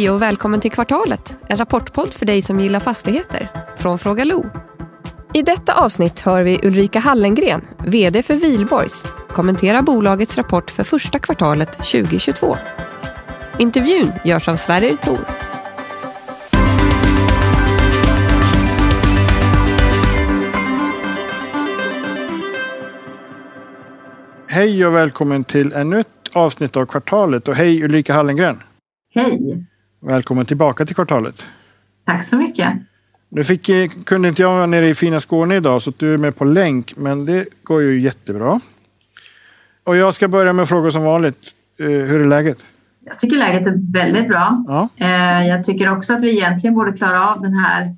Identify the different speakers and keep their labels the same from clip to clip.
Speaker 1: Hej och välkommen till Kvartalet, en rapportpodd för dig som gillar fastigheter. Från Fråga Lo. I detta avsnitt hör vi Ulrika Hallengren, VD för Vilborgs, kommentera bolagets rapport för första kvartalet 2022. Intervjun görs av Sverrir Thor.
Speaker 2: Hej och välkommen till ännu ett avsnitt av Kvartalet och hej Ulrika Hallengren.
Speaker 3: Hej!
Speaker 2: Välkommen tillbaka till Kvartalet.
Speaker 3: Tack så mycket.
Speaker 2: Nu fick, eh, kunde inte jag vara nere i fina Skåne idag så du är med på länk men det går ju jättebra. Och jag ska börja med frågor som vanligt. Eh, Hur är läget?
Speaker 3: Jag tycker läget är väldigt bra.
Speaker 2: Ja.
Speaker 3: Eh, Jag tycker också att vi egentligen borde klara av den här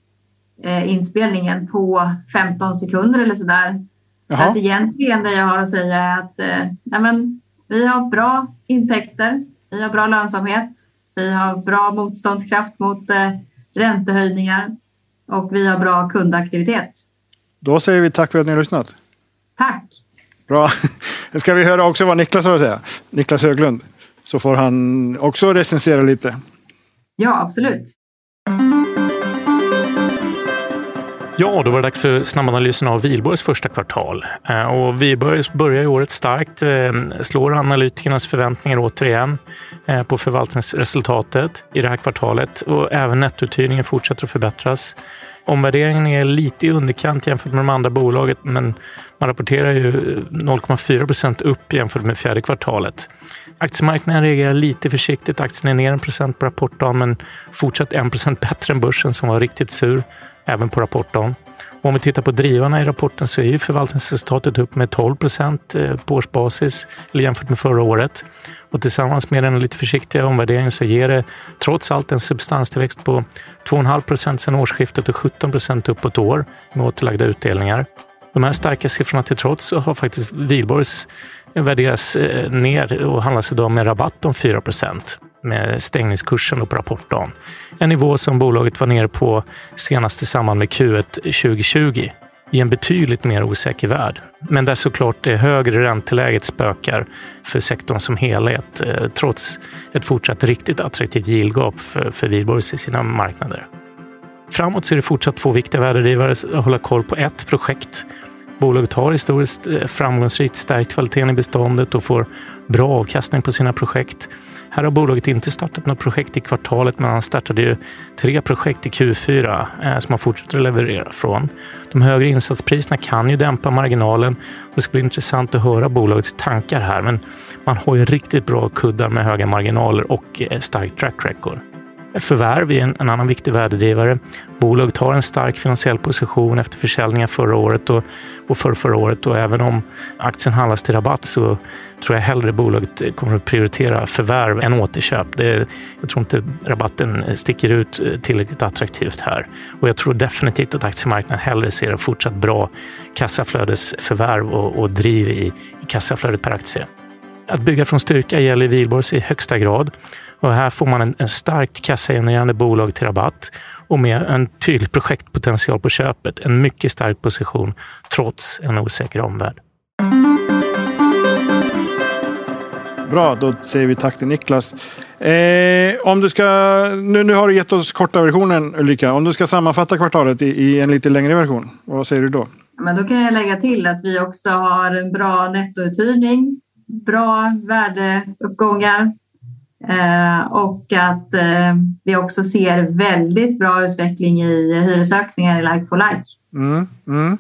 Speaker 3: inspelningen på 15 sekunder eller. För
Speaker 2: Jaha.
Speaker 3: att egentligen det jag har att säga är att nej men, vi har bra intäkter, vi har bra lönsamhet, vi har bra motståndskraft mot eh, räntehöjningar och vi har bra kundaktivitet.
Speaker 2: Då säger vi tack för att ni har lyssnat.
Speaker 3: Tack!
Speaker 2: Bra. Ska vi höra också vad Niklas har att säga? Niklas Höglund. Så får han också recensera lite.
Speaker 3: Ja, absolut.
Speaker 4: Ja, då var det dags för snabbanalysen av Wihlborgs första kvartal. Eh, och Wihlborg börjar ju året starkt, eh, slår analytikernas förväntningar återigen eh, på förvaltningsresultatet i det här kvartalet och även nettouthyrningen fortsätter att förbättras. Omvärderingen är lite i underkant jämfört med de andra bolaget, men man rapporterar ju 0,4 procent upp jämfört med fjärde kvartalet. Aktiemarknaden reagerar lite försiktigt. Aktien är ner en procent på rapportdagen, men fortsatt en procent bättre än börsen som var riktigt sur även på rapportdagen. Och om vi tittar på drivarna i rapporten så är ju förvaltningsresultatet upp med 12 procent eh, på årsbasis eller jämfört med förra året. Och tillsammans med den lite försiktiga omvärderingen så ger det trots allt en substanstillväxt på 2,5 procent sedan årsskiftet och 17 procent upp på ett år med återlagda utdelningar. De här starka siffrorna till trots så har faktiskt Wihlborgs värderats eh, ner och handlas idag med rabatt om 4 procent med stängningskursen och på rapportdagen. En nivå som bolaget var nere på senast i samband med Q1 2020 i en betydligt mer osäker värld. Men där såklart det högre ränteläget spökar för sektorn som helhet eh, trots ett fortsatt riktigt attraktivt yieldgap för, för Wihlborgs i sina marknader. Framåt så är det fortsatt två viktiga värdedrivare att hålla koll på ett projekt. Bolaget har historiskt eh, framgångsrikt stärkt kvaliteten i beståndet och får bra avkastning på sina projekt. Här har bolaget inte startat något projekt i kvartalet, men han startade ju tre projekt i Q4 eh, som han fortsätter leverera från. De högre insatspriserna kan ju dämpa marginalen och det ska bli intressant att höra bolagets tankar här. Men man har ju riktigt bra kuddar med höga marginaler och eh, starkt track record. Förvärv är en, en annan viktig värdedrivare. Bolaget har en stark finansiell position efter försäljningar förra året och, och för förra året och även om aktien handlas till rabatt så tror jag hellre bolaget kommer att prioritera förvärv än återköp. Det, jag tror inte rabatten sticker ut eh, tillräckligt attraktivt här och jag tror definitivt att aktiemarknaden hellre ser en fortsatt bra kassaflödesförvärv och, och driv i, i kassaflödet per aktie. Att bygga från styrka gäller Wihlborgs i högsta grad och här får man en, en starkt kassagenererande bolag till rabatt och med en tydlig projektpotential på köpet. En mycket stark position trots en osäker omvärld.
Speaker 2: Bra, då säger vi tack till Niklas. Eh, om du ska, nu, nu har du gett oss korta versionen Ulrika. Om du ska sammanfatta kvartalet i, i en lite längre version, vad säger du då?
Speaker 3: Men då kan jag lägga till att vi också har en bra nettouthyrning, bra värdeuppgångar eh, och att eh, vi också ser väldigt bra utveckling i hyresökningar i like for like.
Speaker 2: Mm, mm.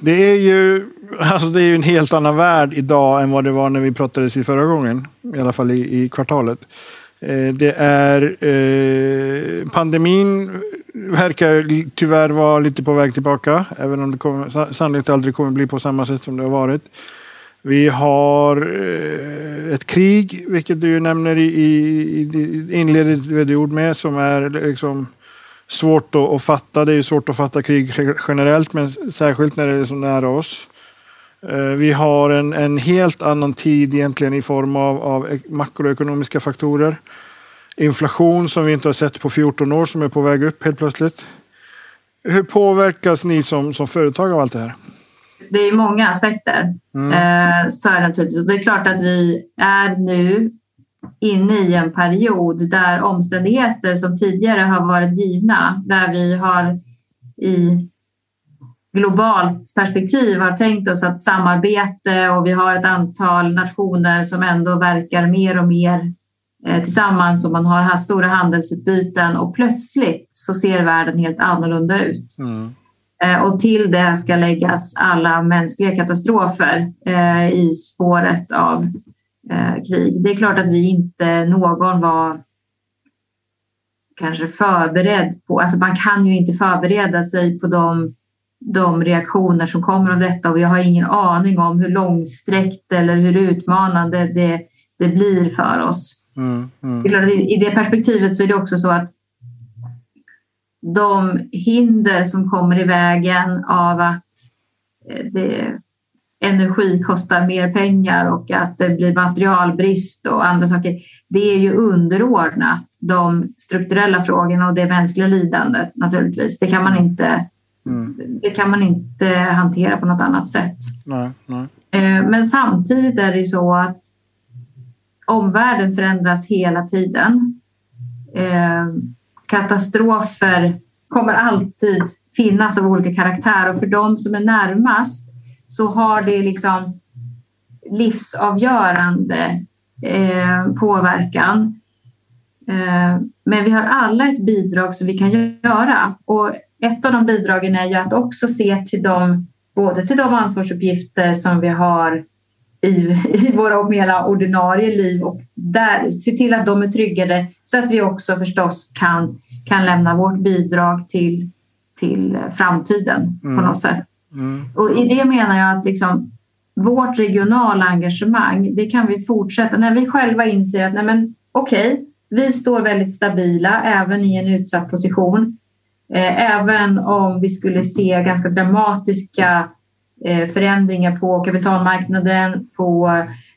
Speaker 2: Det är ju alltså det är ju en helt annan värld idag än vad det var när vi pratades i förra gången. I alla fall i, i kvartalet. Eh, det är eh, pandemin verkar tyvärr vara lite på väg tillbaka. Även om det kommer, sannolikt aldrig kommer bli på samma sätt som det har varit. Vi har eh, ett krig, vilket du nämner i, i, i inledande ord med, som är liksom svårt att, att fatta. Det är ju svårt att fatta krig generellt, men särskilt när det är så nära oss. Eh, vi har en, en helt annan tid egentligen i form av, av makroekonomiska faktorer. Inflation som vi inte har sett på 14 år som är på väg upp helt plötsligt. Hur påverkas ni som, som företag av allt det här?
Speaker 3: Det är många aspekter.
Speaker 2: Mm.
Speaker 3: Eh, så är det naturligtvis. Och Det är klart att vi är nu inne i en period där omständigheter som tidigare har varit givna, där vi har i globalt perspektiv har tänkt oss att samarbete och vi har ett antal nationer som ändå verkar mer och mer eh, tillsammans och man har stora handelsutbyten och plötsligt så ser världen helt annorlunda ut. Mm. Eh, och till det ska läggas alla mänskliga katastrofer eh, i spåret av krig. Det är klart att vi inte någon var kanske förberedd på, alltså man kan ju inte förbereda sig på de de reaktioner som kommer av detta och jag har ingen aning om hur långsträckt eller hur utmanande det, det blir för oss. Mm, mm. I det perspektivet så är det också så att de hinder som kommer i vägen av att eh, det, energi kostar mer pengar och att det blir materialbrist och andra saker. Det är ju underordnat de strukturella frågorna och det mänskliga lidandet naturligtvis. Det kan man inte Mm. Det kan man inte hantera på något annat sätt.
Speaker 2: Nej, nej.
Speaker 3: Eh, men samtidigt är det så att omvärlden förändras hela tiden. Katastrofer kommer alltid finnas av olika karaktär och för de som är närmast så har det liksom livsavgörande eh, påverkan. Eh, men vi har alla ett bidrag som vi kan göra och ett av de bidragen är ju att också se till dem, både till de ansvarsuppgifter som vi har i, i våra mera ordinarie liv och där, se till att de är tryggade så att vi också förstås kan, kan lämna vårt bidrag till, till framtiden mm. på något sätt. Mm. Och i det menar jag att liksom, vårt regionala engagemang, det kan vi fortsätta när vi själva inser att nej men okej, okay, vi står väldigt stabila även i en utsatt position. Eh, även om vi skulle se ganska dramatiska Eh, förändringar på kapitalmarknaden, på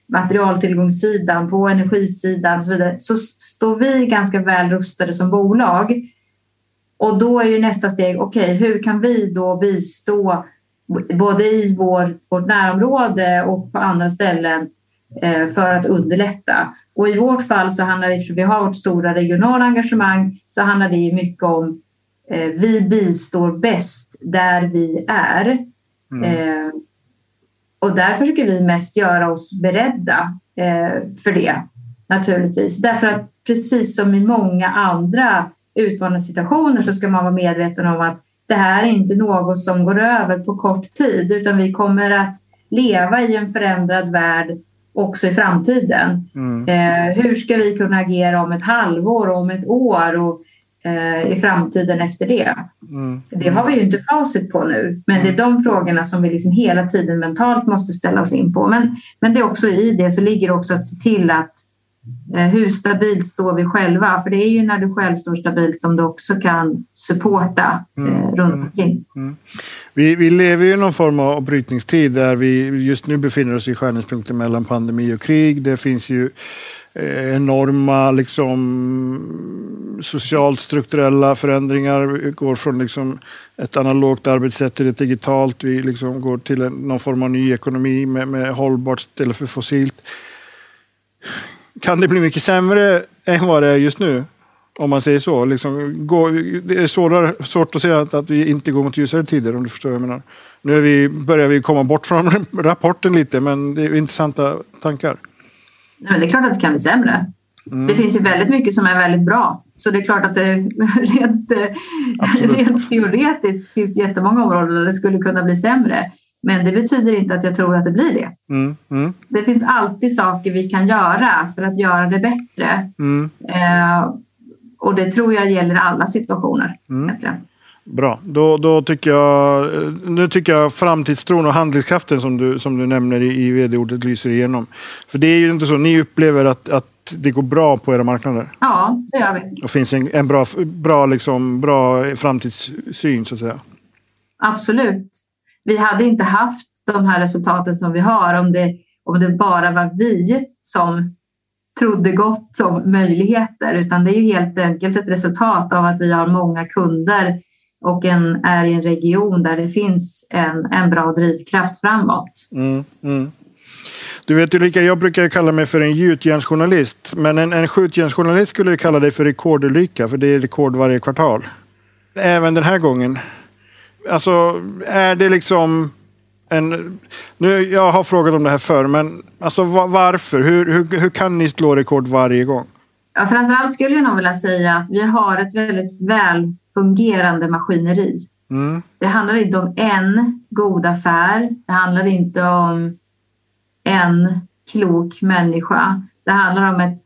Speaker 3: materialtillgångssidan, på energisidan och så vidare, så står vi ganska väl rustade som bolag. Och då är ju nästa steg, okej, okay, hur kan vi då bistå både i vår, vårt närområde och på andra ställen eh, för att underlätta? Och i vårt fall så handlar det, för vi har vårt stora regionala engagemang, så handlar det mycket om Eh, vi bistår bäst där vi är. Mm. Eh, och där försöker vi mest göra oss beredda eh, för det naturligtvis. Därför att precis som i många andra utmanande situationer så ska man vara medveten om att det här är inte något som går över på kort tid utan vi kommer att leva i en förändrad värld också i framtiden. Mm. Eh, hur ska vi kunna agera om ett halvår och om ett år? Och i framtiden efter det. Mm. Det har vi ju inte facit på nu, men det är de frågorna som vi liksom hela tiden mentalt måste ställa oss in på. Men, men det är också i det så ligger också att se till att eh, hur stabilt står vi själva? För det är ju när du själv står stabilt som du också kan supporta eh, mm. runt mm. omkring. Mm.
Speaker 2: Vi, vi lever ju i någon form av brytningstid där vi just nu befinner oss i skärningspunkten mellan pandemi och krig. Det finns ju Eh, enorma liksom, socialt strukturella förändringar. Vi går från liksom, ett analogt arbetssätt till ett digitalt. Vi liksom går till en, någon form av ny ekonomi med, med hållbart istället för fossilt. Kan det bli mycket sämre än vad det är just nu? Om man säger så. Liksom, gå, det är svårare, svårt att säga att, att vi inte går mot ljusare tider om du förstår vad jag menar. Nu vi, börjar vi komma bort från rapporten lite men det är intressanta tankar.
Speaker 3: Nej, det är klart att det kan bli sämre. Mm. Det finns ju väldigt mycket som är väldigt bra. Så det är klart att det rent, rent teoretiskt finns jättemånga områden där det skulle kunna bli sämre. Men det betyder inte att jag tror att det blir det. Mm. Mm. Det finns alltid saker vi kan göra för att göra det bättre. Mm. Eh, och det tror jag gäller alla situationer. Mm.
Speaker 2: Bra, då, då tycker jag, nu tycker jag framtidstron och handlingskraften som du, som du nämner i, i vd-ordet lyser igenom. För det är ju inte så, ni upplever att, att det går bra på era marknader?
Speaker 3: Ja, det gör vi.
Speaker 2: Och finns en, en bra, bra, liksom, bra framtidssyn så att säga?
Speaker 3: Absolut. Vi hade inte haft de här resultaten som vi har om det, om det bara var vi som trodde gott om möjligheter utan det är ju helt enkelt ett resultat av att vi har många kunder och en, är i en region där det finns en, en bra drivkraft framåt. Mm, mm.
Speaker 2: Du vet Ulrika, jag brukar kalla mig för en gjutjärnsjournalist. Men en, en skjutjärnsjournalist skulle jag kalla dig för rekordulrika, för det är rekord varje kvartal. Även den här gången. Alltså, är det liksom en... Nu, jag har frågat om det här förr, men alltså, varför? Hur, hur, hur kan ni slå rekord varje gång?
Speaker 3: Ja, framförallt skulle jag nog vilja säga att vi har ett väldigt väl fungerande maskineri. Mm. Det handlar inte om en god affär. Det handlar inte om en klok människa. Det handlar om ett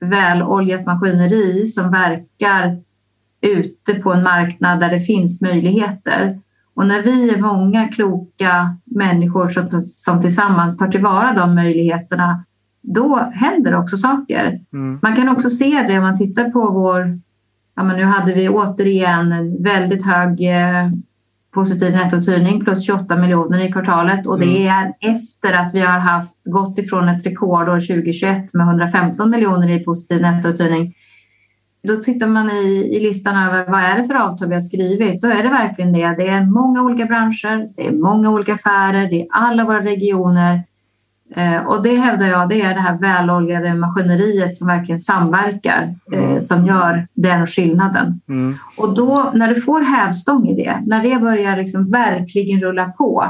Speaker 3: väloljat maskineri som verkar ute på en marknad där det finns möjligheter. Och när vi är många kloka människor som, som tillsammans tar tillvara de möjligheterna, då händer också saker. Mm. Man kan också se det om man tittar på vår... Ja, men nu hade vi återigen en väldigt hög eh, positiv nettouthyrning plus 28 miljoner i kvartalet och det mm. är efter att vi har haft gått ifrån ett rekordår 2021 med 115 miljoner i positiv nettouthyrning. Då tittar man i, i listan över vad är det för avtal vi har skrivit. Då är det verkligen det. Det är många olika branscher, det är många olika affärer, det är alla våra regioner. Eh, och det hävdar jag, det är det här väloljade maskineriet som verkligen samverkar, eh, mm. som gör den skillnaden. Mm. Och då när du får hävstång i det, när det börjar liksom verkligen rulla på,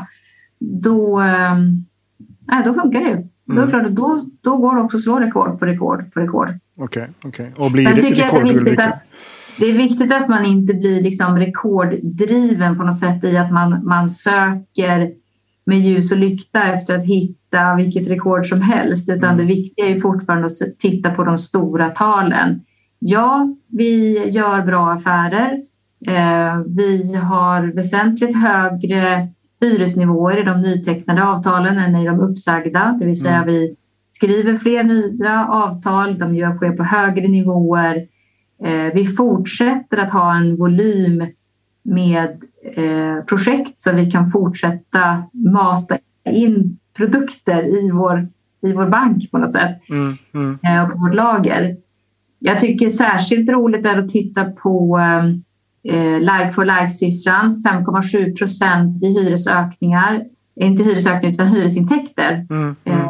Speaker 3: då, äh, då funkar det. Mm. Då, då, då går det också att slå rekord på rekord på rekord.
Speaker 2: Okej, okay, okay. och blir Sen det tycker jag det är viktigt att
Speaker 3: det är viktigt att man inte blir liksom rekorddriven på något sätt i att man, man söker med ljus och lykta efter att hitta vilket rekord som helst. Utan mm. det viktiga är fortfarande att titta på de stora talen. Ja, vi gör bra affärer. Eh, vi har väsentligt högre hyresnivåer i de nytecknade avtalen än i de uppsagda. Det vill säga mm. vi skriver fler nya avtal, de sker på högre nivåer. Eh, vi fortsätter att ha en volym med eh, projekt så vi kan fortsätta mata in produkter i vår, i vår bank på något sätt mm, mm. Eh, på vårt lager. Jag tycker särskilt roligt är att titta på eh, like for like-siffran, 5,7 procent i hyresökningar. Inte hyresökningar utan hyresintäkter. Mm, mm. eh,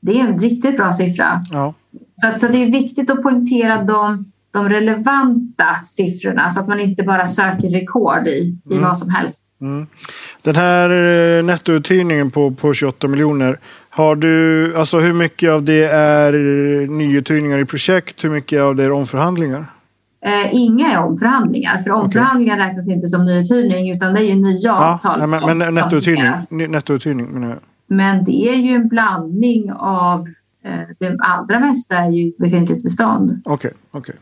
Speaker 3: det är en riktigt bra siffra. Ja. Så, att, så det är viktigt att poängtera de de relevanta siffrorna så att man inte bara söker rekord i, i mm. vad som helst. Mm.
Speaker 2: Den här eh, nettouthyrningen på, på 28 miljoner. Har du, alltså hur mycket av det är nyuthyrningar i projekt? Hur mycket av det är omförhandlingar?
Speaker 3: Eh, inga är omförhandlingar, för omförhandlingar okay. räknas inte som nyuthyrning utan det är ju nya ja, avtal.
Speaker 2: men, men nettouthyrning, nettouthyrning menar jag.
Speaker 3: Men det är ju en blandning av eh, det allra mesta är ju befintligt bestånd.
Speaker 2: Okej, okay, okay.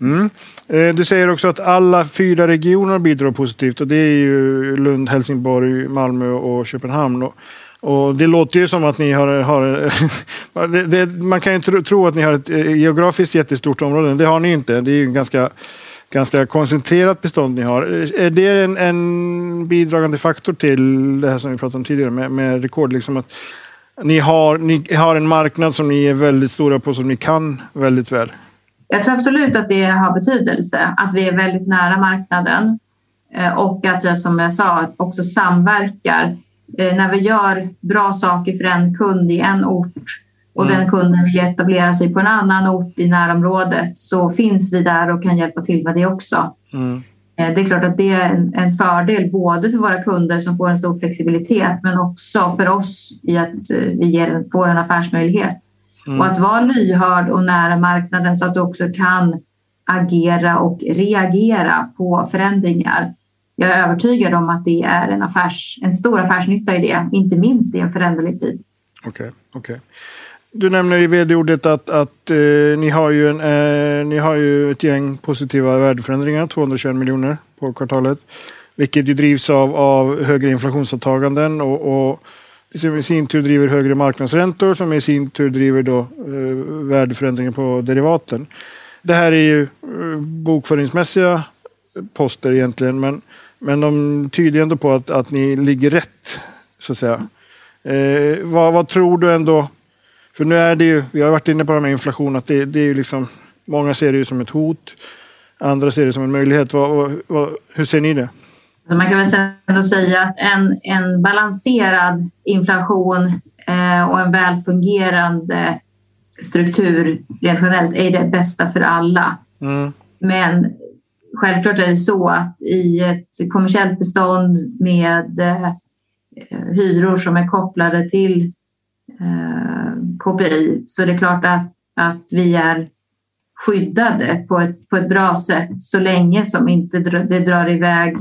Speaker 2: Mm. Eh, du säger också att alla fyra regioner bidrar positivt och det är ju Lund, Helsingborg, Malmö och Köpenhamn. Och, och det låter ju som att ni har... har det, det, man kan ju tro, tro, att ni har ett eh, geografiskt jättestort område. Det har ni inte. Det är ju en ganska, ganska koncentrerat bestånd ni har. Är det en, en bidragande faktor till det här som vi pratade om tidigare med, med rekord? Liksom att ni, har, ni har en marknad som ni är väldigt stora på, som ni kan väldigt väl.
Speaker 3: Jag tror absolut att det har betydelse att vi är väldigt nära marknaden eh, och att jag som jag sa också samverkar. Eh, när vi gör bra saker för en kund i en ort och mm. den kunden vill etablera sig på en annan ort i närområdet så finns vi där och kan hjälpa till med det också. Mm. Eh, det är klart att det är en fördel både för våra kunder som får en stor flexibilitet men också för oss i att vi ger, får en affärsmöjlighet. Mm. Och att vara lyhörd och nära marknaden så att du också kan agera och reagera på förändringar. Jag är övertygad om att det är en, affärs, en stor affärsnytta i det, inte minst i en föränderlig tid.
Speaker 2: Okej, okay, okay. Du nämner i vd-ordet att, att eh, ni, har ju en, eh, ni har ju ett gäng positiva värdeförändringar, 221 miljoner på kvartalet. Vilket ju drivs av, av högre inflationsåtaganden och, och som i sin tur driver högre marknadsräntor som i sin tur driver då, eh, värdeförändringar på derivaten. Det här är ju eh, bokföringsmässiga poster egentligen men, men de tyder ändå på att, att ni ligger rätt. så att säga. Eh, vad, vad, tror du ändå? För nu är det ju, vi har varit inne på det här med inflation, att det, det är ju liksom, många ser det ju som ett hot, andra ser det som en möjlighet. Vad, vad, hur ser ni det?
Speaker 3: Så man kan väl ändå säga att en, en balanserad inflation eh, och en väl fungerande struktur rent generellt är det bästa för alla. Mm. Men självklart är det så att i ett kommersiellt bestånd med eh, hyror som är kopplade till KPI så är det klart att, att vi är skyddade på ett, på ett bra sätt så länge som inte det drar iväg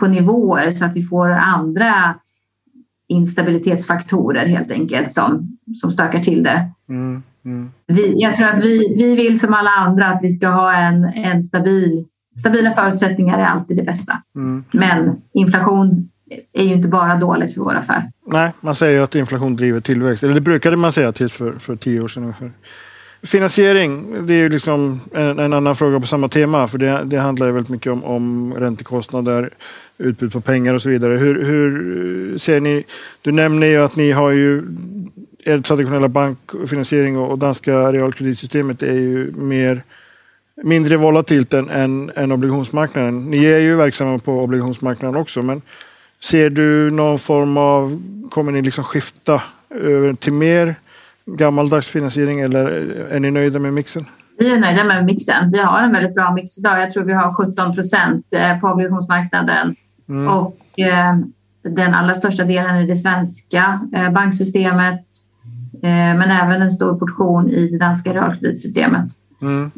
Speaker 3: på nivåer så att vi får andra instabilitetsfaktorer helt enkelt som, som stökar till det. Mm, mm. Vi, jag tror att vi, vi vill som alla andra att vi ska ha en, en stabil, stabila förutsättningar är alltid det bästa. Mm. Men inflation är ju inte bara dåligt för vår affär.
Speaker 2: Nej, man säger att inflation driver tillväxt. Eller det brukade man säga tills för, för tio år sedan ungefär. Finansiering, det är ju liksom en, en, annan fråga på samma tema. För det, det handlar ju väldigt mycket om, om räntekostnader, utbud på pengar och så vidare. Hur, hur ser ni? Du nämner ju att ni har ju er traditionella bankfinansiering och, och danska realkreditsystemet är ju mer mindre volatilt än, än, än obligationsmarknaden. Ni är ju verksamma på obligationsmarknaden också, men ser du någon form av, kommer ni liksom skifta över till mer gammaldags finansiering eller är ni nöjda med mixen?
Speaker 3: Vi är nöjda med mixen. Vi har en väldigt bra mix idag. Jag tror vi har 17 procent eh, på obligationsmarknaden mm. och eh, den allra största delen i det svenska eh, banksystemet men även en stor portion i det danska realkreditsystemet. Mm.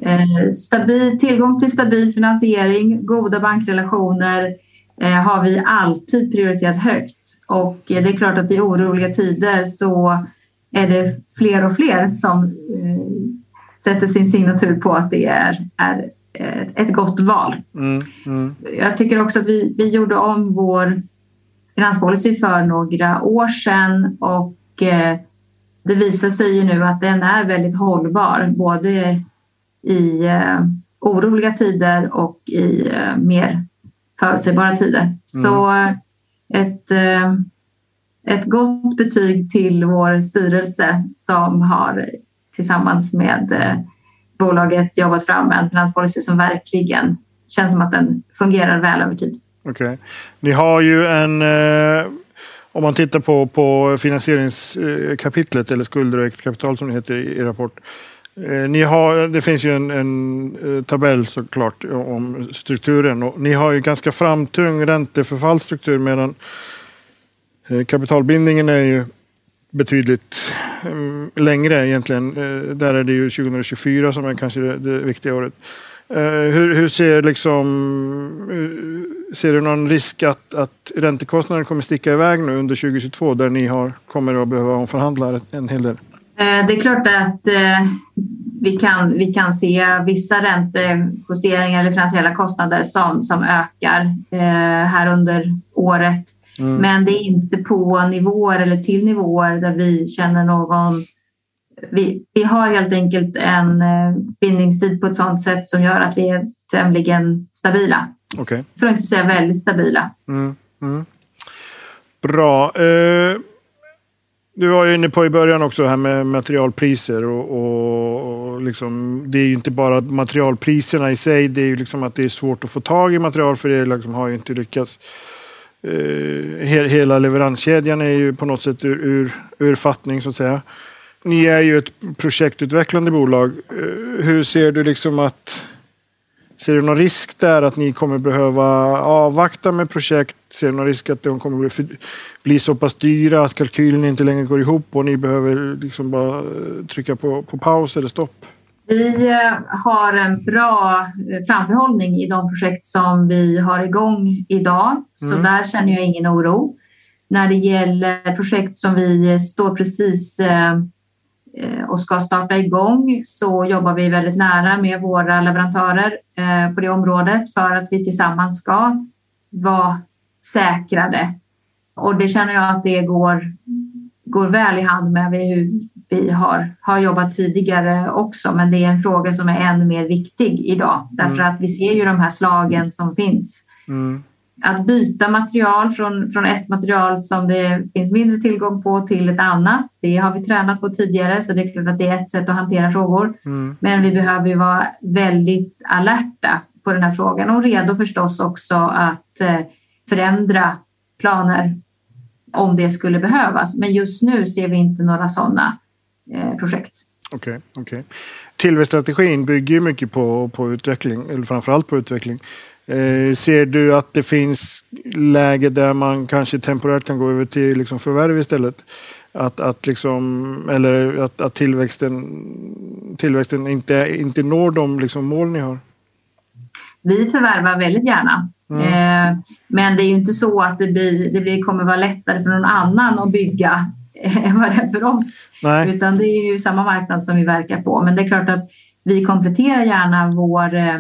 Speaker 3: Stabil, tillgång till stabil finansiering, goda bankrelationer har vi alltid prioriterat högt och det är klart att i oroliga tider så är det fler och fler som eh, sätter sin signatur på att det är, är eh, ett gott val. Mm, mm. Jag tycker också att vi, vi gjorde om vår finanspolicy för några år sedan och eh, det visar sig ju nu att den är väldigt hållbar både i oroliga tider och i mer förutsägbara tider. Mm. Så ett ett gott betyg till vår styrelse som har tillsammans med eh, bolaget jobbat fram en finanspolicy som verkligen känns som att den fungerar väl över tid.
Speaker 2: Okej. Okay. Ni har ju en, eh, om man tittar på, på finansieringskapitlet eller skulder och ex-kapital som det heter i, i rapport. Eh, ni har, det finns ju en, en eh, tabell såklart om strukturen och ni har ju ganska framtung ränteförfallsstruktur medan eh, kapitalbindningen är ju betydligt mm, längre egentligen. Där är det ju 2024 som är kanske det, det viktiga året. Hur, hur, ser, liksom, ser du någon risk att, att räntekostnaden kommer sticka iväg nu under 2022 där ni har, kommer att behöva omförhandla en hel del?
Speaker 3: Det är klart att vi kan, vi kan se vissa räntejusteringar eller finansiella kostnader som, som ökar här under året. Mm. Men det är inte på nivåer eller till nivåer där vi känner någon... Vi, vi har helt enkelt en eh, bindningstid på ett sådant sätt som gör att vi är tämligen stabila.
Speaker 2: Okay.
Speaker 3: För att inte säga väldigt stabila.
Speaker 2: Mm. Mm. Bra. Eh, du var ju inne på i början också här med materialpriser och, och, och liksom, det är ju inte bara materialpriserna i sig. Det är ju liksom att det är svårt att få tag i material för det liksom har ju inte lyckats eh, hela leveranskedjan är ju på något sätt ur, ur, ur fattning så att säga. Ni är ju ett projektutvecklande bolag. Eh, hur ser du liksom att Ser du någon risk där att ni kommer behöva avvakta med projekt? Ser du någon risk att de kommer bli, bli så pass dyra att kalkylen inte längre går ihop och ni behöver liksom bara eh, trycka på, på paus eller stopp?
Speaker 3: Vi eh, har en bra eh, framförhållning i de projekt som vi har igång idag, så mm. där känner jag ingen oro. När det gäller projekt som vi står precis och ska starta igång så jobbar vi väldigt nära med våra leverantörer på det området för att vi tillsammans ska vara säkrade. Och det känner jag att det går, går väl i hand med hur vi har, har jobbat tidigare också, men det är en fråga som är ännu mer viktig idag därför mm. att vi ser ju de här slagen som finns. Mm. Att byta material från, från ett material som det finns mindre tillgång på till ett annat, det har vi tränat på tidigare så det är klart att det är ett sätt att hantera frågor. Mm. Men vi behöver ju vara väldigt alerta på den här frågan och redo förstås också att eh, förändra planer om det skulle behövas. Men just nu ser vi inte några sådana eh, projekt.
Speaker 2: Okej, okay, okay, Tillväxtstrategin bygger ju mycket på, på utveckling, eller framförallt på utveckling. Eh, ser du att det finns läge där man kanske temporärt kan gå över till liksom förvärv istället? Att, att, liksom, eller att, att tillväxten, tillväxten inte, inte når de liksom mål ni har?
Speaker 3: Vi förvärvar väldigt gärna. Mm. Eh, men det är ju inte så att det, blir, det blir, kommer vara lättare för någon annan att bygga än vad det är för oss. Nej. Utan det är ju samma marknad som vi verkar på. Men det är klart att vi kompletterar gärna vår, eh,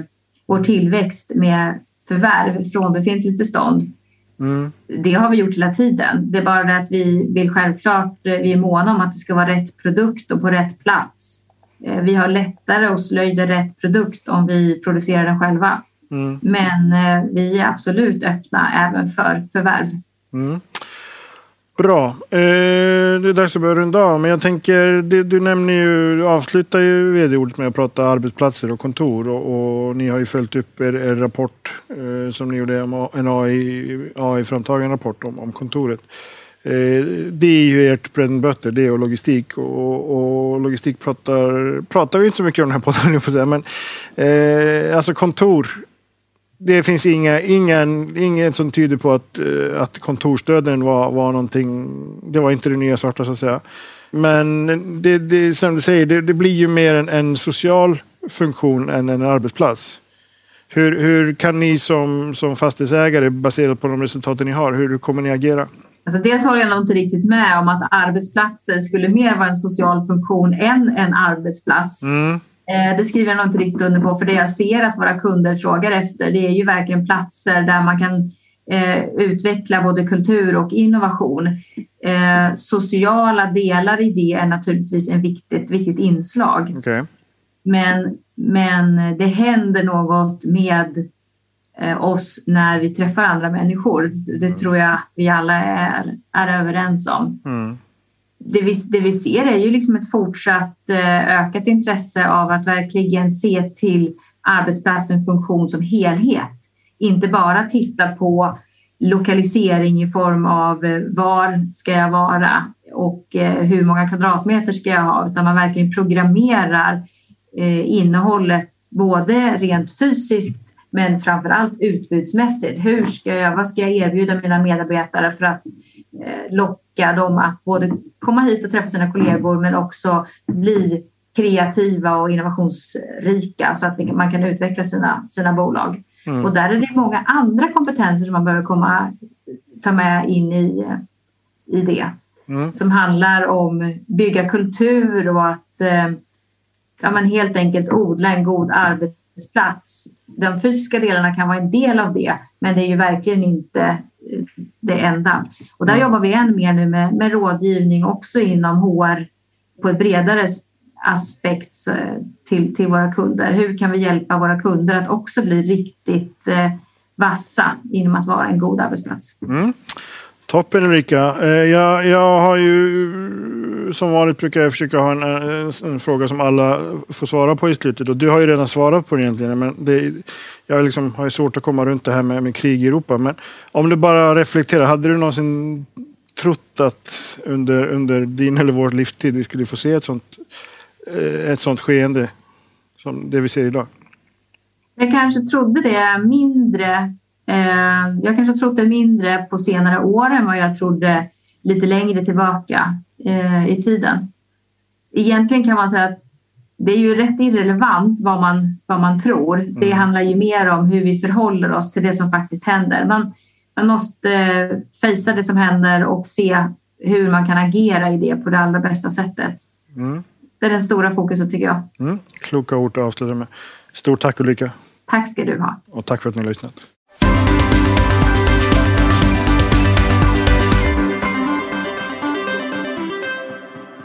Speaker 3: vår tillväxt med förvärv från befintligt bestånd. Mm. Det har vi gjort hela tiden. Det är bara det att vi vill självklart, eh, vi är måna om att det ska vara rätt produkt och på rätt plats. Eh, vi har lättare att slöjda rätt produkt om vi producerar den själva. Mm. Men vi är absolut öppna även för förvärv. Mm.
Speaker 2: Bra. Eh, det är dags att börja runda av. Men jag tänker, det, du nämner ju, avslutar ju vd-ordet med att prata arbetsplatser och kontor. Och, och ni har ju följt upp er, er rapport eh, som ni gjorde, en AI, AI-framtagen rapport om, om kontoret. Eh, det är ju ert bread and butter, det och logistik. Och, och, logistik pratar, pratar vi inte så mycket om den här podden, men eh, alltså kontor det finns inga, ingen, inget som tyder på att, eh, att kontorsdöden var, var någonting, det var inte det nya svarta så att säga. Men det, det som du säger, det, det blir ju mer en, en, social funktion än en arbetsplats. Hur, hur kan ni som, som fastighetsägare, baserat på de resultaten ni har, hur kommer ni agera?
Speaker 3: Alltså dels håller jag nog inte riktigt med om att arbetsplatser skulle mer vara en social funktion än en arbetsplats. Mm. Eh, det skriver jag nog inte riktigt under på för det jag ser att våra kunder frågar efter det är ju verkligen platser där man kan eh, utveckla både kultur och innovation. Eh, sociala delar i det är naturligtvis en viktigt, viktigt inslag. Okay. Men, men det händer något med oss när vi träffar andra människor. Det tror jag vi alla är, är överens om. Mm det vi, det vi ser är ju liksom ett fortsatt eh, ökat intresse av att verkligen se till arbetsplatsens funktion som helhet. Inte bara titta på lokalisering i form av eh, var ska jag vara och eh, hur många kvadratmeter ska jag ha, utan man verkligen programmerar innehållet både rent fysiskt men framför allt utbudsmässigt. Hur ska jag, vad ska jag erbjuda mina medarbetare för att locka locka dem att både komma hit och träffa sina kollegor men också bli kreativa och innovationsrika så att man kan utveckla sina, sina bolag. Mm. Och där är det många andra kompetenser som man behöver komma, ta med in i, i det. Mm. Som handlar om bygga kultur och att eh, ja, men helt enkelt odla en god arbetsplats. De fysiska delarna kan vara en del av det, men det är ju verkligen inte det enda. Och där mm. jobbar vi än mer nu med, med rådgivning också inom HR på ett bredare aspekt till, till våra kunder. Hur kan vi hjälpa våra kunder att också bli riktigt eh, vassa inom att vara en god arbetsplats? Mm.
Speaker 2: Toppen Ulrika. Eh, jag, jag har ju som vanligt brukar jag försöka ha en, en, en, fråga som alla får svara på i slutet. Och du har ju redan svarat på det egentligen. Men det, jag liksom har ju svårt att komma runt det här med, med krig i Europa. Men om du bara reflekterar. Hade du någonsin trott att under, under din eller vår livstid vi skulle få se ett sånt, eh, ett sånt skeende som det vi ser idag?
Speaker 3: Jag kanske trodde det mindre jag kanske har trott det mindre på senare år än vad jag trodde lite längre tillbaka eh, i tiden. Egentligen kan man säga att det är ju rätt irrelevant vad man, vad man tror. Det mm. handlar ju mer om hur vi förhåller oss till det som faktiskt händer. Man, man måste eh, fejsa det som händer och se hur man kan agera i det på det allra bästa sättet. Mm. Det är den stora fokuset tycker jag.
Speaker 2: Mm. Kloka ord att avsluta med. Stort tack Ulrika.
Speaker 3: Tack ska du ha.
Speaker 2: Och tack för att ni har lyssnat.